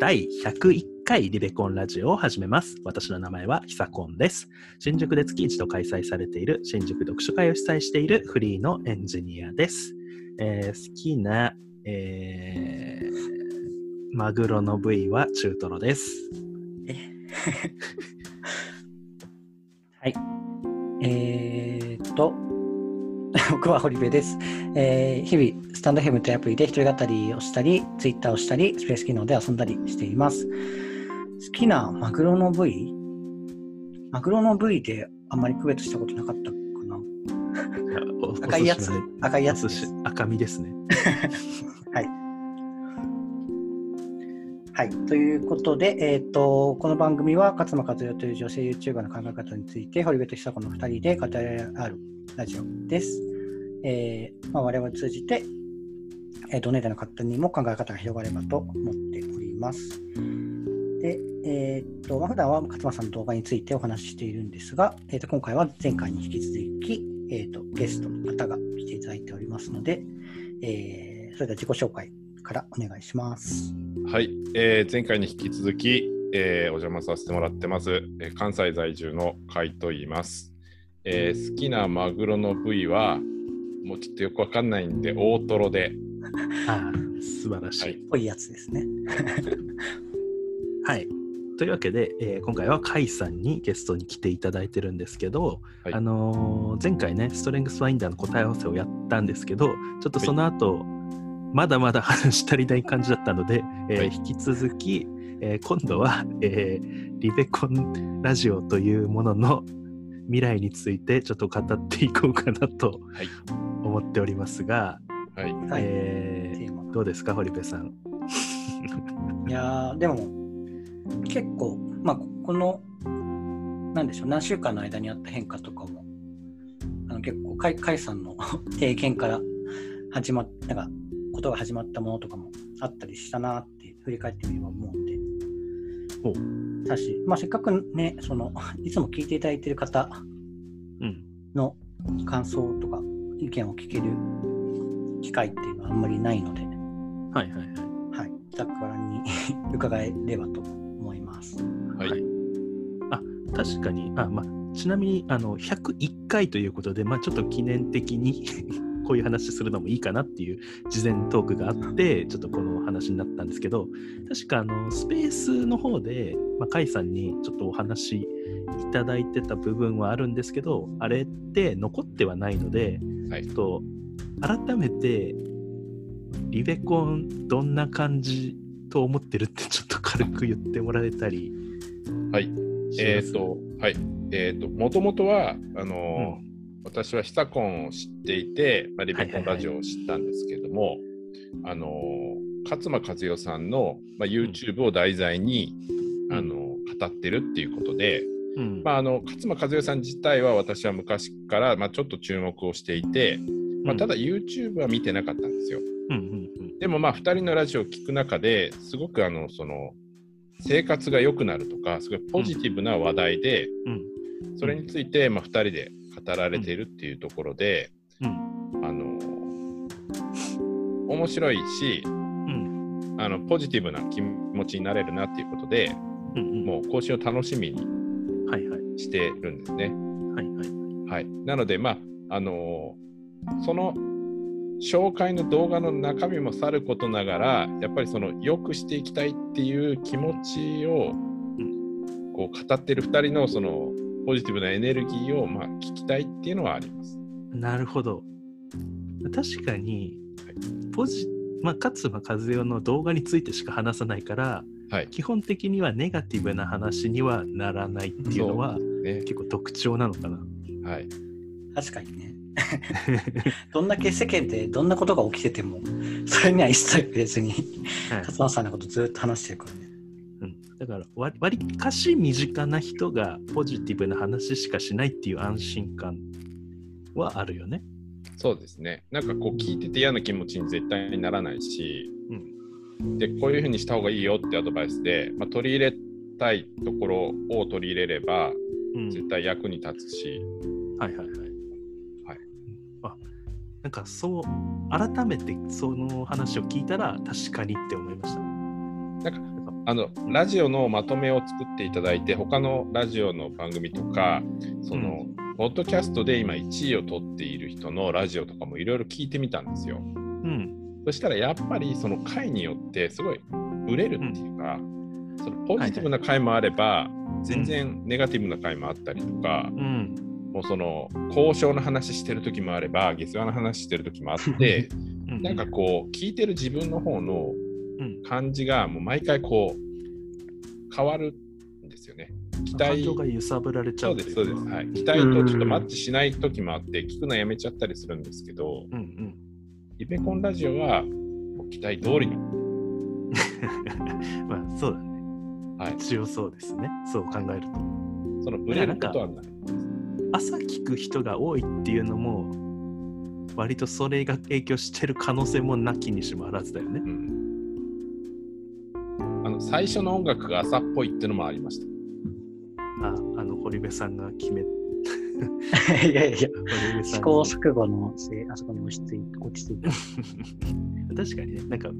第101回リベコンラジオを始めます。私の名前はヒサコンです。新宿で月一度開催されている新宿読書会を主催しているフリーのエンジニアです。えー好きな、えーマグロの部位は中トロです。はい。えーっと、僕は堀部です。えー日々、スタンドヘムというアプリで一人語りをしたり、ツイッターをしたり、スペース機能で遊んだりしています。好きなマグロの部位？マグロの部位であんまり区別したことなかったかな。お赤いやつ？赤いやつ赤身ですね。はい。はい。ということで、えーっと、この番組は勝間和代という女性 YouTuber の考え方について、堀部と久子の2人で語り合うラジオです。えーまあ、我々を通じて、えー、ドネータの方にも考え方が広がればと思っております。で、えーっと、まあ、普段は勝間さんの動画についてお話ししているんですが、えーっと、今回は前回に引き続き、えーっと、ゲストの方が来ていただいておりますので、えーそれでは自己紹介からお願いします。はい、えー前回に引き続き、えーお邪魔させてもらってます、えー関西在住の甲斐と言います、えー好きなマグロの部位はもうちょっとよくわかんないんで大トロであー素晴らしい。はいぽいやつですね。はい。というわけで、えー今回は甲斐さんにゲストに来ていただいてるんですけど、はいあのー前回ね、ストレングスファインダーの答え合わせをやったんですけど、ちょっとその後、まだまだ話し足りない感じだったので、えーはい引き続き、えー今度は、えーリベコンラジオというものの未来についてちょっと語っていこうかなとはい思っておりますが、はい。はい。えーテーマ。どうですか、堀部さん？いやーでも結構、まあ、ここのなんでしょう何週間の間にあった変化とかもあの結構甲斐さんの 経験から始まっなんかことが始まったものとかもあったりしたなって振り返ってみれば思うんで。ほだし、まあ、せっかくねそのいつも聞いていただいている方うん。の感想とか意見を聞ける機会っていうのはあんまりないので、はいはいはい。はい、ざっくばらんに 伺えればと思います。はい。はい。あ確かに、あまあ、ちなみにあの101回ということで、まあ、ちょっと記念的に こういう話するのもいいかなっていう事前トークがあって、ちょっとこの話になったんですけど、確かあのスペースの方で、まあ、甲斐さんにちょっとお話いただいてた部分はあるんですけど、あれって残ってはないので、はい。ちょっと改めて、リベコンどんな感じと思ってるってちょっと軽く言ってもらえたりはい。えっ、とはい。えっ、ともともとはあのー私はヒサコンを知っていて、まあ、リベコンラジオを知ったんですけれども、あのー勝間和代さんの、まあ、YouTube を題材に、うん。あのー語ってるっていうことで、うん。まあ、あの勝間和代さん自体は私は昔から、まあ、ちょっと注目をしていて、まあ、ただ YouTube は見てなかったんですよ。うんうんうん。でもまあ2人のラジオを聞く中ですごくあのその生活が良くなるとかすごいポジティブな話題で、うん。それについてまあ2人で語られているっていうところで、うん。あの面白いしうん。あのポジティブな気持ちになれるなっていうことでうんうん。もう更新を楽しみにはいはい。してるんですね。はいはい。はい、なので、まああのその紹介の動画の中身もさることながらやっぱりその良くしていきたいっていう気持ちをこう語ってる2人のそのポジティブなエネルギーをまあ聞きたいっていうのはあります。なるほど。確かにポジまあ勝間和代の動画についてしか話さないからはい、基本的にはネガティブな話にはならないっていうのはね。結構特徴なのかな。はい、確かにね。どんだけ世間でどんなことが起きてても、それには一切触れずに、はい勝間さんのことずっと話してるからね。うん、だからわわりかし身近な人がポジティブな話しかしないっていう安心感はあるよね。そうですねなんかこう聞いてて嫌な気持ちに絶対にならないし、うんでこういうふうにした方がいいよってアドバイスで、まあ、取り入れたいところを取り入れればうん、絶対役に立つし、はいはいはい。はいあなんかそう改めてその話を聞いたら確かにって思いました。なんかあのラジオのまとめを作っていただいて他のラジオの番組とかその、ポッドキャストで今1位を取っている人のラジオとかもいろいろ聞いてみたんですよ。うん。そしたらやっぱりその回によってすごい売れるっていうか、そのポジティブな回もあれば、全然ネガティブな回もあったりとか、うん。もうその交渉の話してる時もあれば下世話の話してる時もあって うんなんかこう聞いてる自分の方のうん感じがもう毎回こう変わるんですよね。期感待情が揺さぶられちゃそううですそうです、はい。期待とちょっとマッチしない時もあって聞くのやめちゃったりするんですけど、うんうん。イベコンラジオは期待通りの、まあそうだね。はい、一応そうですね。そう考えると。そのブレることはない。朝聞く人が多いっていうのも、割とそれが影響してる可能性もなきにしもあらずだよね。うんあの最初の音楽が朝っぽいっていうのもありました。あ、あの、堀部さんが決め、いやいや、堀部さん試行錯誤のせい、あそこに落ち着い落ち着いた。確かにね、なんか、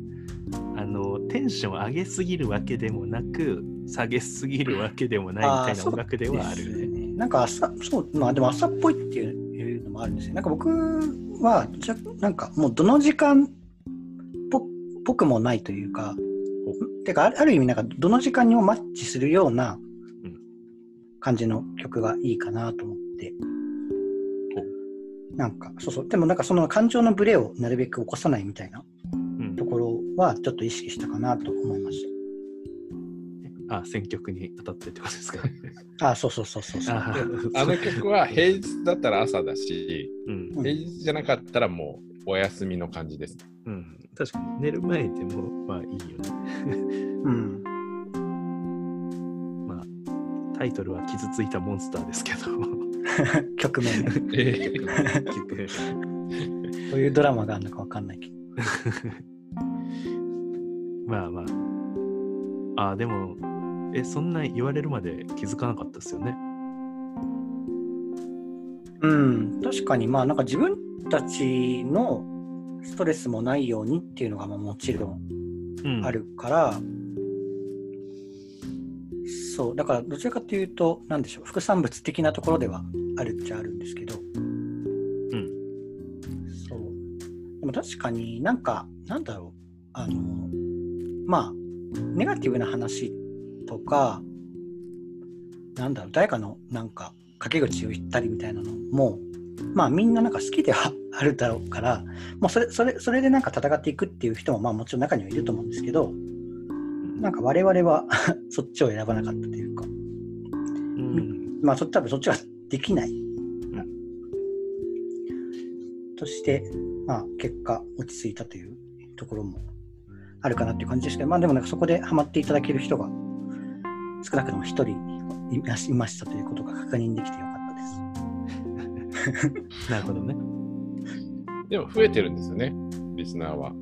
あの、テンション上げすぎるわけでもなく、下げすぎるわけでもないみたいな音楽ではあるよね。なんか朝、そう、まあでも朝っぽいっていうのもあるんですよ。なんか僕は、じゃなんかもうどの時間っぽぽくもないというか、てかあるある意味なんかどの時間にもマッチするような感じの曲がいいかなと思って。なんか、そうそう。でもなんかその感情のブレをなるべく起こさないみたいなところはちょっと意識したかなと思いましたあ、選曲に当たってってことですか？た。あ、そうそうそうそうそう。ああの曲は平日だったら朝だし、うん、うん平日じゃなかったらもうお休みの感じですね。うん、確かに寝る前でもまあいいよね。うん。まあタイトルは傷ついたモンスターですけど。曲名ね。え結局どういうドラマがあるのかわかんないけど。まあまあ。あでも、え、そんな言われるまで気づかなかったですよね？うん、確かにまあなんか自分たちのストレスもないようにっていうのがまあもちろんうん、あるから、そうだからどちらかというと何でしょう副産物的なところではあるっちゃあるんですけど、うん。そうでも確かになんかなんだろうあのまあネガティブな話とかなんだろう誰かのなんか陰口を言ったりみたいなのもまあみんななんか好きではあるだろうからもうそれそれそれでなんか戦っていくっていう人もまあもちろん中にはいると思うんですけどなんか我々は そっちを選ばなかったというか。うん。まあそ多分そっちはできない、としてまあ結果落ち着いたというところもあるかなっていう感じですけどまあでもなんかそこでハマっていただける人が少なくとも一人いまいましたということが確認できてよかったです。なるほどね。でも増えてるんですよね、リスナーは。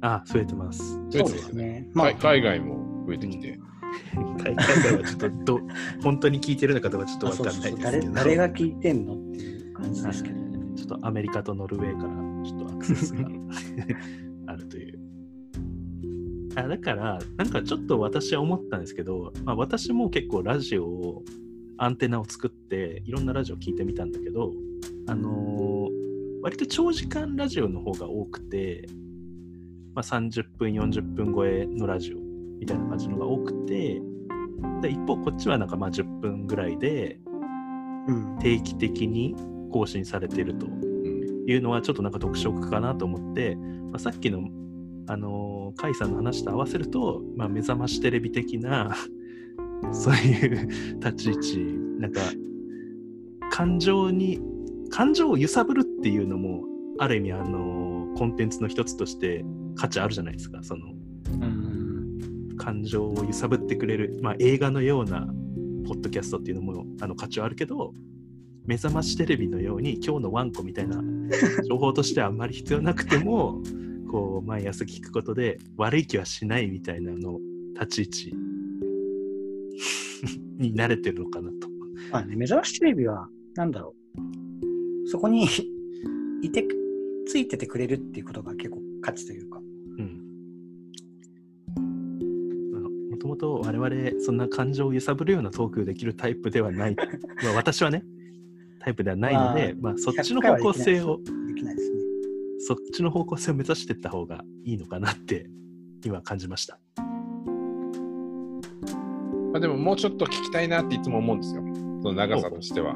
あ、増えてます。そう増えてますですね。まあ海海外も増えてきて。海外はちょっとど 本当に聞いてるのかどうかちょっとわかんないですけど。誰誰が聞いてんのっていう感じですけど。ちょっとアメリカとノルウェーからちょっとアクセスが あるという。あだから、なんかちょっと私は思ったんですけど、まあ、私も結構ラジオを、アンテナを作って、いろんなラジオ聞いてみたんだけど、あのー割と長時間ラジオの方が多くて、まあ、30分、40分超えのラジオみたいな感じのが多くて、で一方、こっちはなんかまあ10分ぐらいで、うん。定期的に更新されてるとうん。いうのはちょっとなんか特色かなと思って、まあ、さっきの、あのー、甲斐さんの話と合わせると、まあ、目覚ましテレビ的なそういう立ち位置なんか感情に感情を揺さぶるっていうのもある意味、あのーコンテンツの一つとして価値あるじゃないですか。そのうん。感情を揺さぶってくれる、まあ、映画のようなポッドキャストっていうのもあの価値はあるけど目覚ましテレビのように今日のワンコみたいな 情報としてはあんまり必要なくてもこう毎朝聞くことで悪い気はしないみたいなの立ち位置 に慣れてるのかなと。まあね、目覚ましテレビは、なんだろう、そこに いて、ついててくれるっていうことが結構価値というか、うん、ど我々そんな感情を揺さぶるようなトークできるタイプではない、まあ、私はねタイプではないので、まあ、そっちの方向性をできないですね。そっちの方向性を目指していった方がいいのかなって今感じました。まあ、でももうちょっと聞きたいなっていつも思うんですよ。その長さとしては。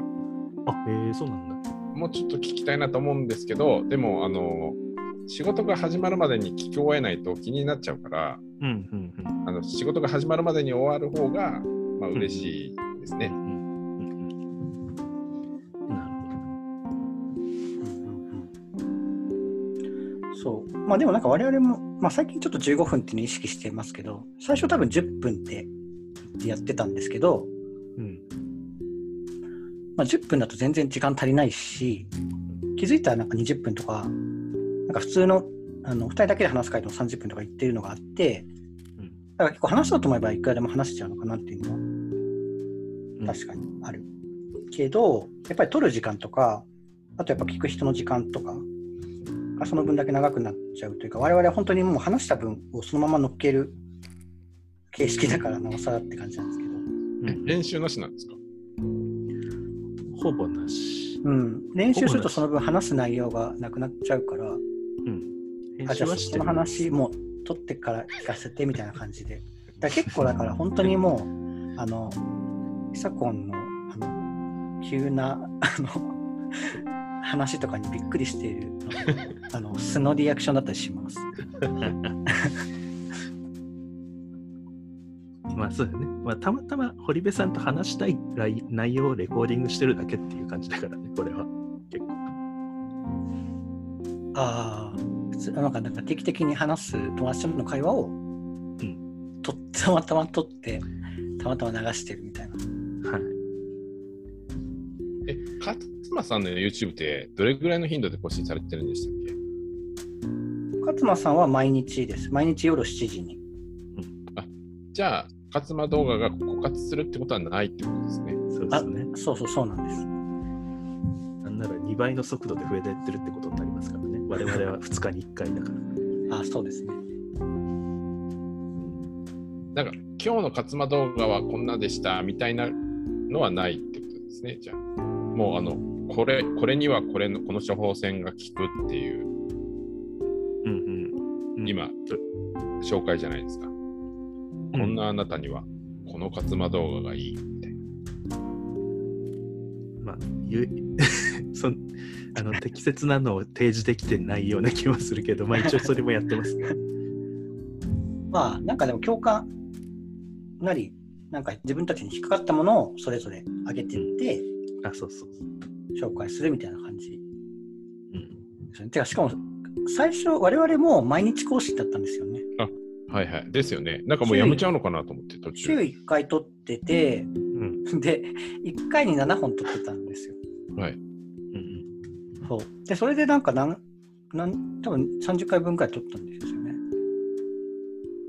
あへえそうなんだ。もうちょっと聞きたいなと思うんですけど、でも、あの、仕事が始まるまでに聞き終えないと気になっちゃうから、うんうんうんあの仕事が始まるまでに終わる方が、まあ、嬉しいですね。うんまあでもなんか我々も、まあ最近ちょっと15分っていうのを意識してますけど、最初多分10分ってやってたんですけど、うんまあ、10分だと全然時間足りないし、気づいたらなんか20分とか、なんか普通のあの2人だけで話す回でも30分とか言ってるのがあって、うんだから結構話そうと思えばいくらでも話せちゃうのかなっていうのはうん確かにある。けど、やっぱり取る時間とか、あとやっぱ聞く人の時間とかがその分だけ長くなっちゃうというか、我々は本当にもう話した分をそのまま乗っける形式だからなおさらって感じなんですけど。うん練習なしなんですか？ほぼなし。うん、練習するとその分話す内容がなくなっちゃうから、うん。編あじゃあその。話も取ってから聞かせてみたいな感じで。だ結構だから本当にもう、あの、ヒサコンのあの急なあの話とかにびっくりしている あの素のリアクションだったりします。まあそうだね。まあたまたま堀部さんと話したい内内容をレコーディングしてるだけっていう感じだからね、これは。結構。ああ、普通なんかなんか定期的に話す友達との会話を、んとたまたま撮って、たまたま流してるみたいな。はい。え、勝間さんの YouTube ってどれぐらいの頻度で更新されてるんでしたっけ？勝間さんは毎日です。毎日夜7時に。じゃあ、勝間動画が枯渇するってことはないってことですね。そうですね。そうそうそうなんです。なんなら2倍の速度で増えてってるってことになりますからね。我々は2日に1回だから。あそうですね。なんか、今日の勝間動画はこんなでしたみたいなのはないってことですね。じゃあ、もうあの、これ、これにはこれの、この処方箋が効くっていう、うんうん。うん今、紹介じゃないですか。こんなあなたには、この勝間動画がいいみたいな。まあ、ゆ そんあの適切なのを提示できてないような気もするけど、まあ一応それもやってますね。まあ、なんかでも共感なり、なんか自分たちに引っかかったものをそれぞれ上げていって、あ、そうそう。紹介するみたいな感じうん。ですよね。てか、しかも、最初、我々も毎日更新だったんですよね。はいはい。ですよね。なんかもうやめちゃうのかなと思って、途週中。1回撮ってて、うん。で、1回に7本撮ってたんですよ。はい。うんそう。で、それでなんかなん、なん多分30回分くらい撮ったんですよね。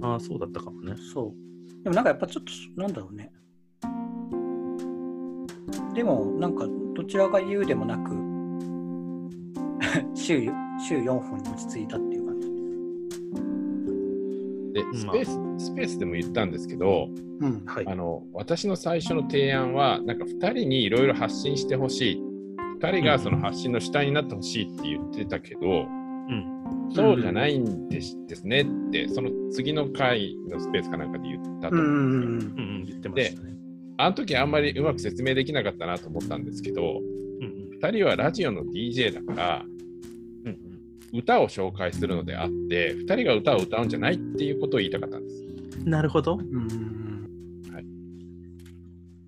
ああ、そうだったかもね。そう。でもなんかやっぱちょっと、なんだろうね。でも、なんか、どちらが言うでもなく、週、週4本に落ち着いたっていう感じ。で、スペース、スペースでも言ったんですけど、うん。はい。あの私の最初の提案は、なんか2人にいろいろ発信してほしい。2人がその発信の主体になってほしいって言ってたけど、うん。そうじゃないんです,、ですねって、その次の回のスペースかなんかで言ったとう思うんですよ。ん。うんうん、言ってましたね。あの時あんまりうまく説明できなかったなと思ったんですけど、うん2人はラジオの DJ だから、うんうん歌を紹介するのであって、2人が歌を歌うんじゃないっていうことを言いたかったんです。うん。なるほど。うん。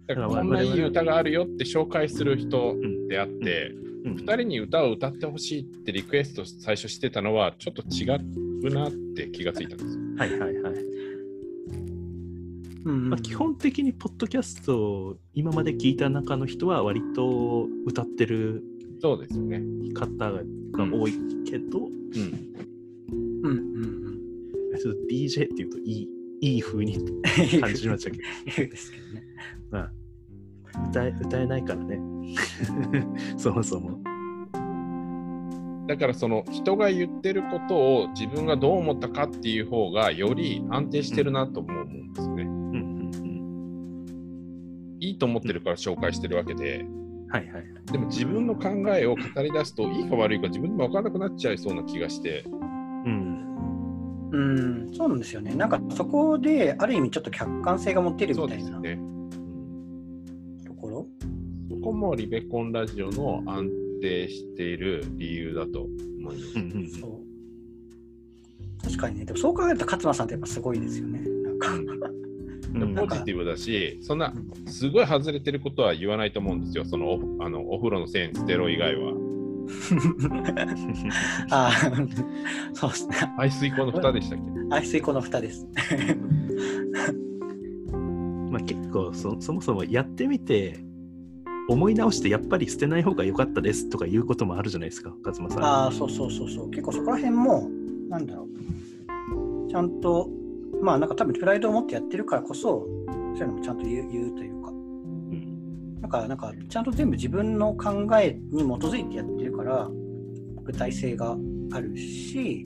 だからだからこんないい我々歌があるよって紹介する人うん。であって、うん、2人に歌を歌ってほしいってリクエスト最初してたのはちょっと違うなって気がついたんですよ。はいはいはい。うん。まあ、基本的にポッドキャストを今まで聞いた中の人は割と歌ってるそうですよね。方が多いけど、うん。うん。うん。ちょっと DJ っていうといいいい風にうん。感じましたけど、言うですけどね。まあ、歌え歌えないからね。そもそも。だからその人が言ってることを自分がどう思ったかっていう方がより安定してるなとも思ううんと思ってるから紹介してるわけで、はいはい。でも自分の考えを語り出すと、いいか悪いか自分でも分からなくなっちゃいそうな気がして、うん。うん、そうなんですよね。なんかそこで、ある意味ちょっと客観性が持てるみたいなね。ところ？そこもリベコンラジオの安定している理由だと思います。うんうんそう。確かにね、でもそう考えると勝間さんってやっぱすごいですよね。なんか、うんポジティブだし、そんなすごい外れてることは言わないと思うんですよ、そのおあのお風呂の線捨てろ以外は。ああ、そうですね。排水溝の蓋でしたっけ？排水溝の蓋です。まあ、結構そそもそもやってみて思い直してやっぱり捨てない方が良かったですとかいうこともあるじゃないですか勝間さん。ああ、そうそうそうそう。結構そこら辺も、なんだろう。ちゃんと、まあなんか多分プライドを持ってやってるからこそ、そういうのもちゃんと言う言うというか。うん。だからなんかちゃんと全部自分の考えに基づいてやってるから具体性があるし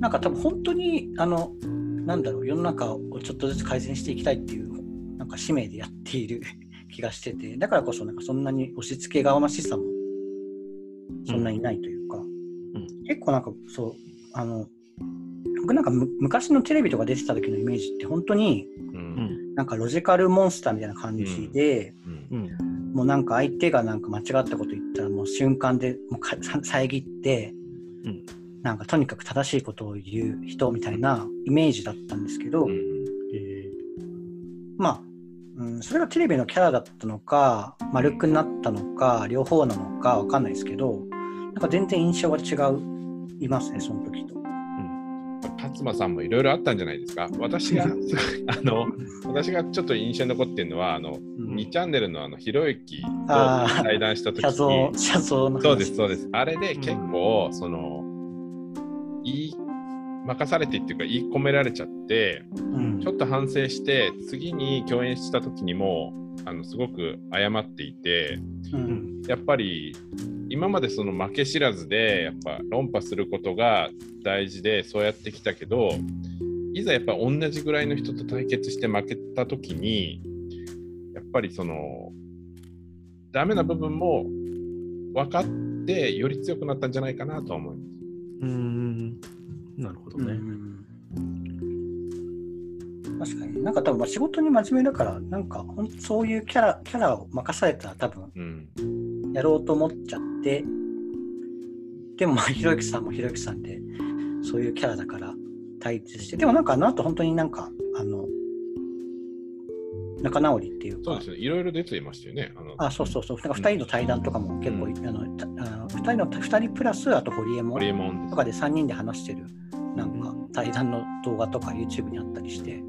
なんか多分本当にあのなんだろう世の中をちょっとずつ改善していきたいっていうなんか使命でやっている 気がしててだからこそなんかそんなに押し付けがましさもそんなにないというか、ん。結構なんかそうあの僕なんかむ昔のテレビとか出てた時のイメージって本当になんかロジカルモンスターみたいな感じで、うん。うんもうなんか相手がなんか間違ったこと言ったらもう瞬間でもうかさ遮って、うん。なんかとにかく正しいことを言う人みたいなイメージだったんですけど、うん。えまあ、うん、それがテレビのキャラだったのか丸くなったのか両方なのかわかんないですけどなんか全然印象が違ういますねその時と。勝間さんもいろいろあったんじゃないですか。私が、あの、私がちょっと印象に残ってるのは、あの、うん。2チャンネルのあの、ひろゆきと対談した時に、写像の話そうです、そうです。あれで結構、その、言い、任されてっていうか、言い込められちゃって、うん。ちょっと反省して、次に共演した時にも、あの、すごく謝っていて、やっぱり今までその負け知らずでやっぱ論破することが大事でそうやってきたけどいざやっぱ同じぐらいの人と対決して負けた時にやっぱりそのダメな部分も分かってより強くなったんじゃないかなとは思います。うーんなるほどね。うん確かになんか多分まあ仕事に真面目だからなんかほんそういうキャラキャラを任されたら多分うん、やろうと思っちゃってでもまあひろゆきさんもひろゆきさんでそういうキャラだから対立してでもなんかあの後本当になんかあの仲直りっていうかそうですね。いろいろ出ていましたよね。あのあそうそうそう。なんか2人の対談とかも結構、うん。あのたあの2人の2人プラスあと堀江もホリエモンとかで3人で話してるなんか対談の動画とか YouTube にあったりして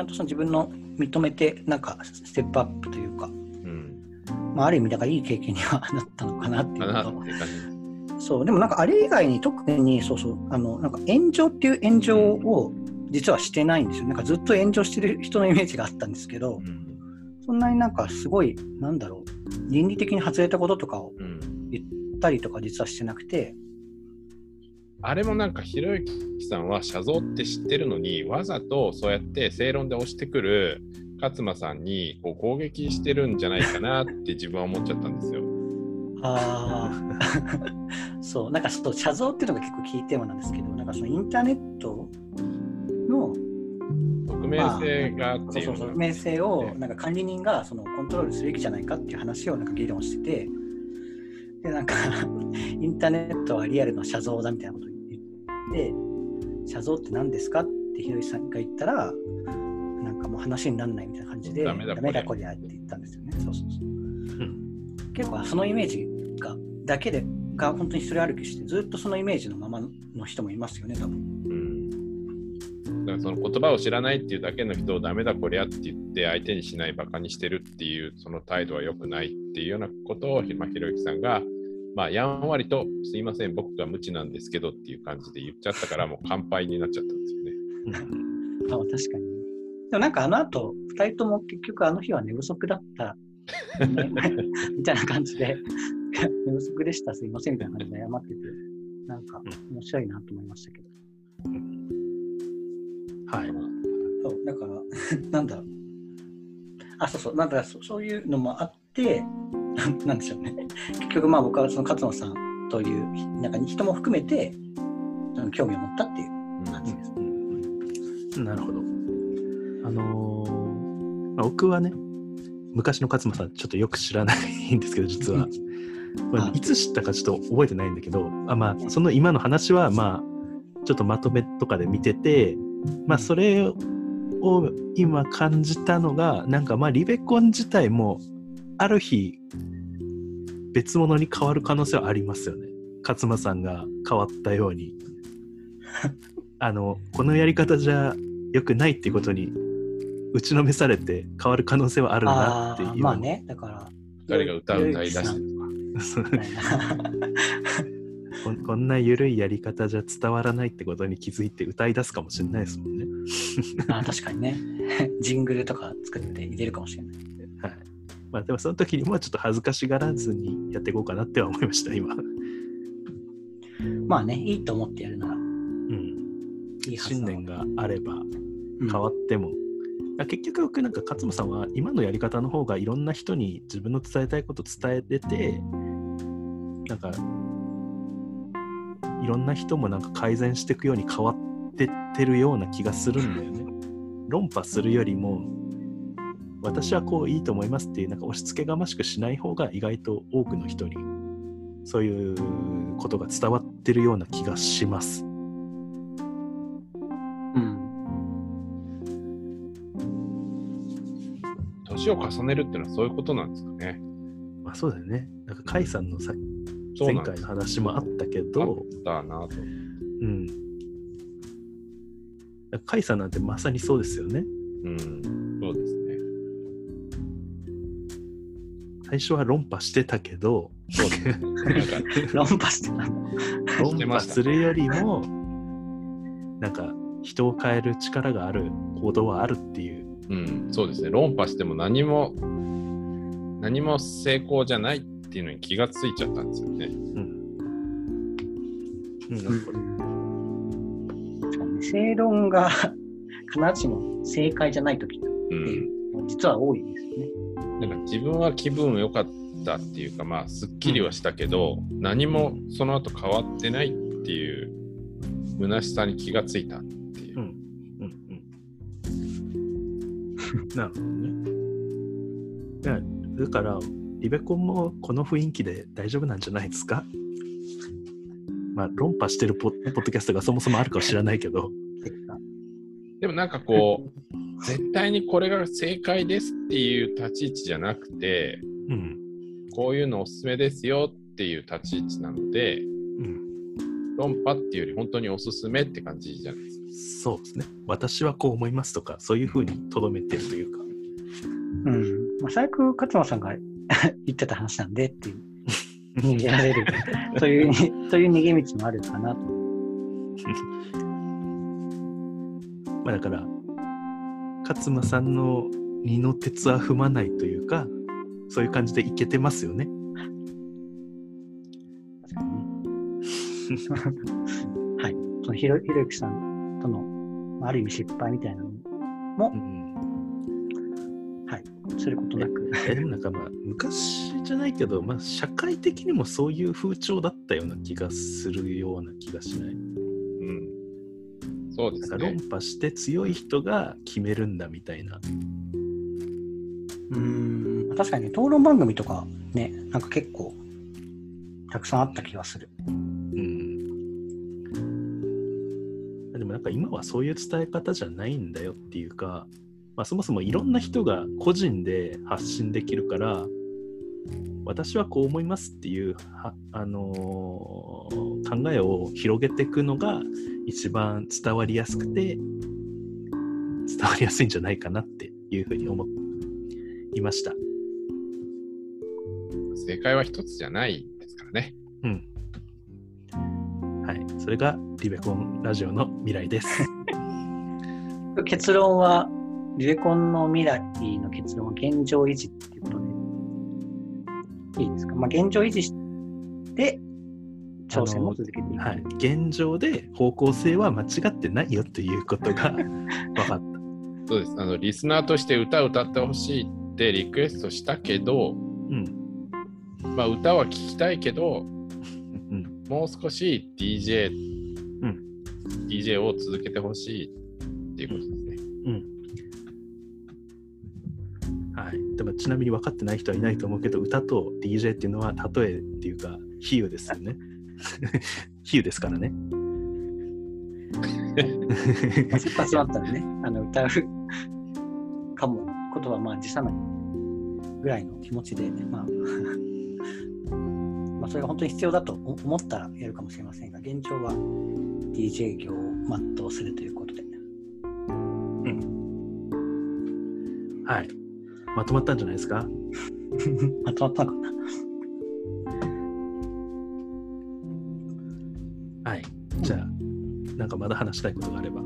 ちゃんとその自分の認めてなんかステップアップというか、うん、まあ、ある意味だからいい経験にはなったのかなっていかうのと。そうでもなんかあれ以外に特にそうそうあのなんか炎上っていう炎上を実はしてないんですよ。なんかずっと炎上してる人のイメージがあったんですけど、うん。そんなになんかすごいなんだろう倫理的に外れたこととかをうん言ったりとか実はしてなくてあれもなんかひろゆきさんは写像って知ってるのにわざとそうやって正論で押してくる勝間さんにこう攻撃してるんじゃないかなって自分は思っちゃったんですよ。ああ そうなんかそう写像っていうのが結構キーテーマなんですけどなんかそのインターネットの匿名性がっそうそうそうていうのが名声をなんか管理人がそのコントロールすべきじゃないかっていう話をなんか議論しててでなんか インターネットはリアルの写像だみたいなことを言って写像って何ですかってひろゆきさんが言ったらなんかもう話にならないみたいな感じでダメだこりゃって言ったんですよね。そうそうそう。うん。結構そのイメージがだけでが本当にそれ歩きしてずっとそのイメージのままの人もいますよね多分。うん、だからその言葉を知らないっていうだけの人をダメだこりゃって言って相手にしないバカにしてるっていうその態度は良くないっていうようなことを、まあ、ひろゆきさんが、まあ、やんわりとすいません僕が無知なんですけどっていう感じで言っちゃったから もう乾杯になっちゃったんですよね。うんあ確かに。でもなんかあの後、二人とも結局あの日は寝不足だった、ね みたいな感じで、寝不足でした、すいませんみたいな感じで謝ってて、なんか面白いなと思いましたけど。はい。そうだから、なんだろう。あ、そうそう、なんだそそういうのもあって、なんでしょうね。結局、まあ僕はその勝野さんという、なんか人も含めて、興味を持ったっていう感じです。うんなるほど。あのーまあ、僕はね、昔の勝間さん、ちょっとよく知らないんですけど、実は。いつ知ったかちょっと覚えてないんだけど、あまあ、その今の話は、まあ、ちょっとまとめとかで見てて、まあ、それを今感じたのが、なんかまあ、リベコン自体も、ある日、別物に変わる可能性はありますよね。勝間さんが変わったように。あの、このやり方じゃ良くないっていうことに打ちのめされて変わる可能性はあるなあっていう。まあね、だから。誰が歌う歌い出してとか。こんこんな緩いやり方じゃ伝わらないってことに気づいて歌い出すかもしれないですもんね。あー確かにね。ジングルとか作って入れるかもしれない。はい。まあでもその時にもちょっと恥ずかしがらずにやっていこうかなっては思いました、今。まあね、いいと思ってやるならうん。いい信念があればうん変わっても。あ結局僕なんか勝間さんは今のやり方の方がいろんな人に自分の伝えたいこと伝えててなんかいろんな人もなんか改善していくように変わってってるような気がするんだよね。論破するよりも私はこういいと思いますっていうなんか押し付けがましくしない方が意外と多くの人にそういうことが伝わってるような気がします。うん。年を重ねるっていうのはそういうことなんですかね。まあそうだよね。なんか甲斐さんのさ前回の話もあったけあど、ったなと。うん。甲斐さんなんてまさにそうですよね。うん、最初は論破してたけど、そうですね。論破してた。論破するよりも、なんか人を変える力がある行動はあるっていう。うん、そうですね。論破しても何も、何も成功じゃないっていうのに気がついちゃったんですよね。うん。うん、正論が 必ずしも正解じゃない時ってう。いうんの実は多いです。なんか自分は気分良かったっていうか、まあ、すっきりはしたけど、何もその後変わってないっていう虚しさに気がついたっていう。うん。うん。うん。なるほどね。だから、リベコンもこの雰囲気で大丈夫なんじゃないですか？まあ、論破してるポッポッドキャストがそもそもあるかは知らないけど、でもなんかこう、絶対にこれが正解ですっていう立ち位置じゃなくて、うん。こういうのおすすめですよっていう立ち位置なので、うん。論破っていうより本当におすすめって感じじゃないですか。そうですね。私はこう思いますとか、そういうふうにとどめてるというか。うん。まあ、最悪、勝間さんが 言ってた話なんでっていう、逃げられる。そういう、そういう逃げ道もあるかなと。まあだから、勝間さんの二の鉄は踏まないというか、そういう感じでいけてますよね。確かにね。はい。そのひろひろゆきさんとの、まあある意味失敗みたいなのもう、ん。することなく。えでもなんかまあ、昔じゃないけど、まあ、社会的にもそういう風潮だったような気がするような気がしない？うん。そうですなんか論ね。破して強い人が決めるんだみたいな。うん。確かにね、討論番組とかね、なんか結構、たくさんあった気がする。うん。でもなんか今はそういう伝え方じゃないんだよっていうか、まあ、そもそもいろんな人が個人で発信できるから、私はこう思いますっていう、はあのー考えを広げていくのが一番伝わりやすくて、伝わりやすいんじゃないかなっていうふうに思いました。正解は一つじゃないですからね。うん。はい。それがリベコンラジオの未来です。結論は、リレコンの未来の結論は現状維持っていうことで、いいですか？まあ、現状維持して、挑戦も続けていく。はい、現状で方向性は間違ってないよということが 分かった。そうです。あのリスナーとして歌を歌ってほしいってリクエストしたけど、うん。まあ、歌は聴きたいけどうん。もう少し DJ、うん。DJ を続けてほしいっていうことですね。うんはい、でもちなみに分かってない人はいないと思うけど歌と DJ っていうのは例えっていうか比喩ですよね。比喩ですからね。まあ切羽詰まったらね、あの歌うかも、ことはまあ辞さないぐらいの気持ちで、まあ、まあそれが本当に必要だと思ったらやるかもしれませんが、現状は DJ 業を全うするということで。はい。まとまったんじゃないですか？まとまったのかなはい。じゃあ、なんかまだ話したいことがあれば。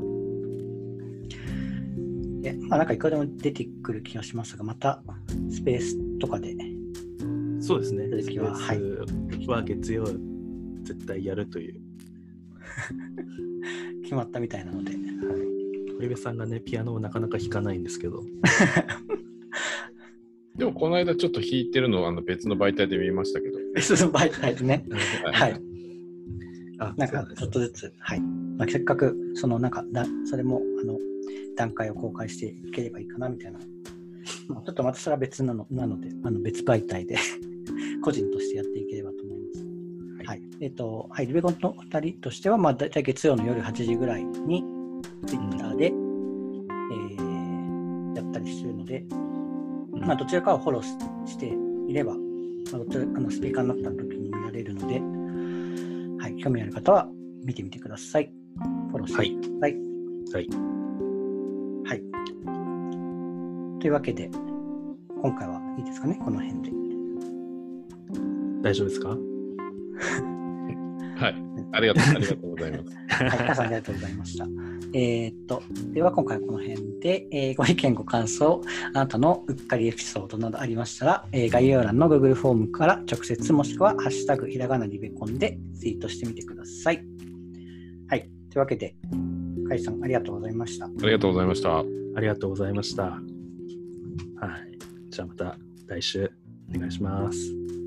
えまあなんかいくらでも出てくる気がしますが、またスペースとかで、そうですね。スペースは月曜絶対やるという。決まったみたいなので、はい。堀部さんがね、ピアノをなかなか弾かないんですけど。でもこの間ちょっと弾いてるのをあの別の媒体で見ましたけど。別の媒体でね、はい。あ、なんかちょっとずつ、はい。まあ、せっかく、そのなんかだ、それも、あの、段階を公開していければいいかなみたいな。まあちょっとまたそれは別なのなので、あの別媒体で 個人としてやっていければと思います。はい。えっ、と、はい、リベコンの2人としては、まあ、大体月曜の夜8時ぐらいに、ツイッターで、えーまあ、どちらかをフォローししていれば、まあ、どちらあのスピーカーになった時に見られるので、はい、興味ある方は見てみてください。フォローしてください。はい。はい。というわけで、今回はいいですかね、この辺で。大丈夫ですか？はい。ありがとうありがとうございます。はい、皆さんありがとうございました。えーっと、では今回はこの辺で、えーご意見、ご感想、あなたのうっかりエピソードなどありましたら、えー概要欄の Google フォームから直接もしくはハッシュタグひらがなリベコンでツイートしてみてください。はい、というわけで、カイさんありがとうございました。ありがとうございました。ありがとうございました。はい。じゃあまた来週お願いします。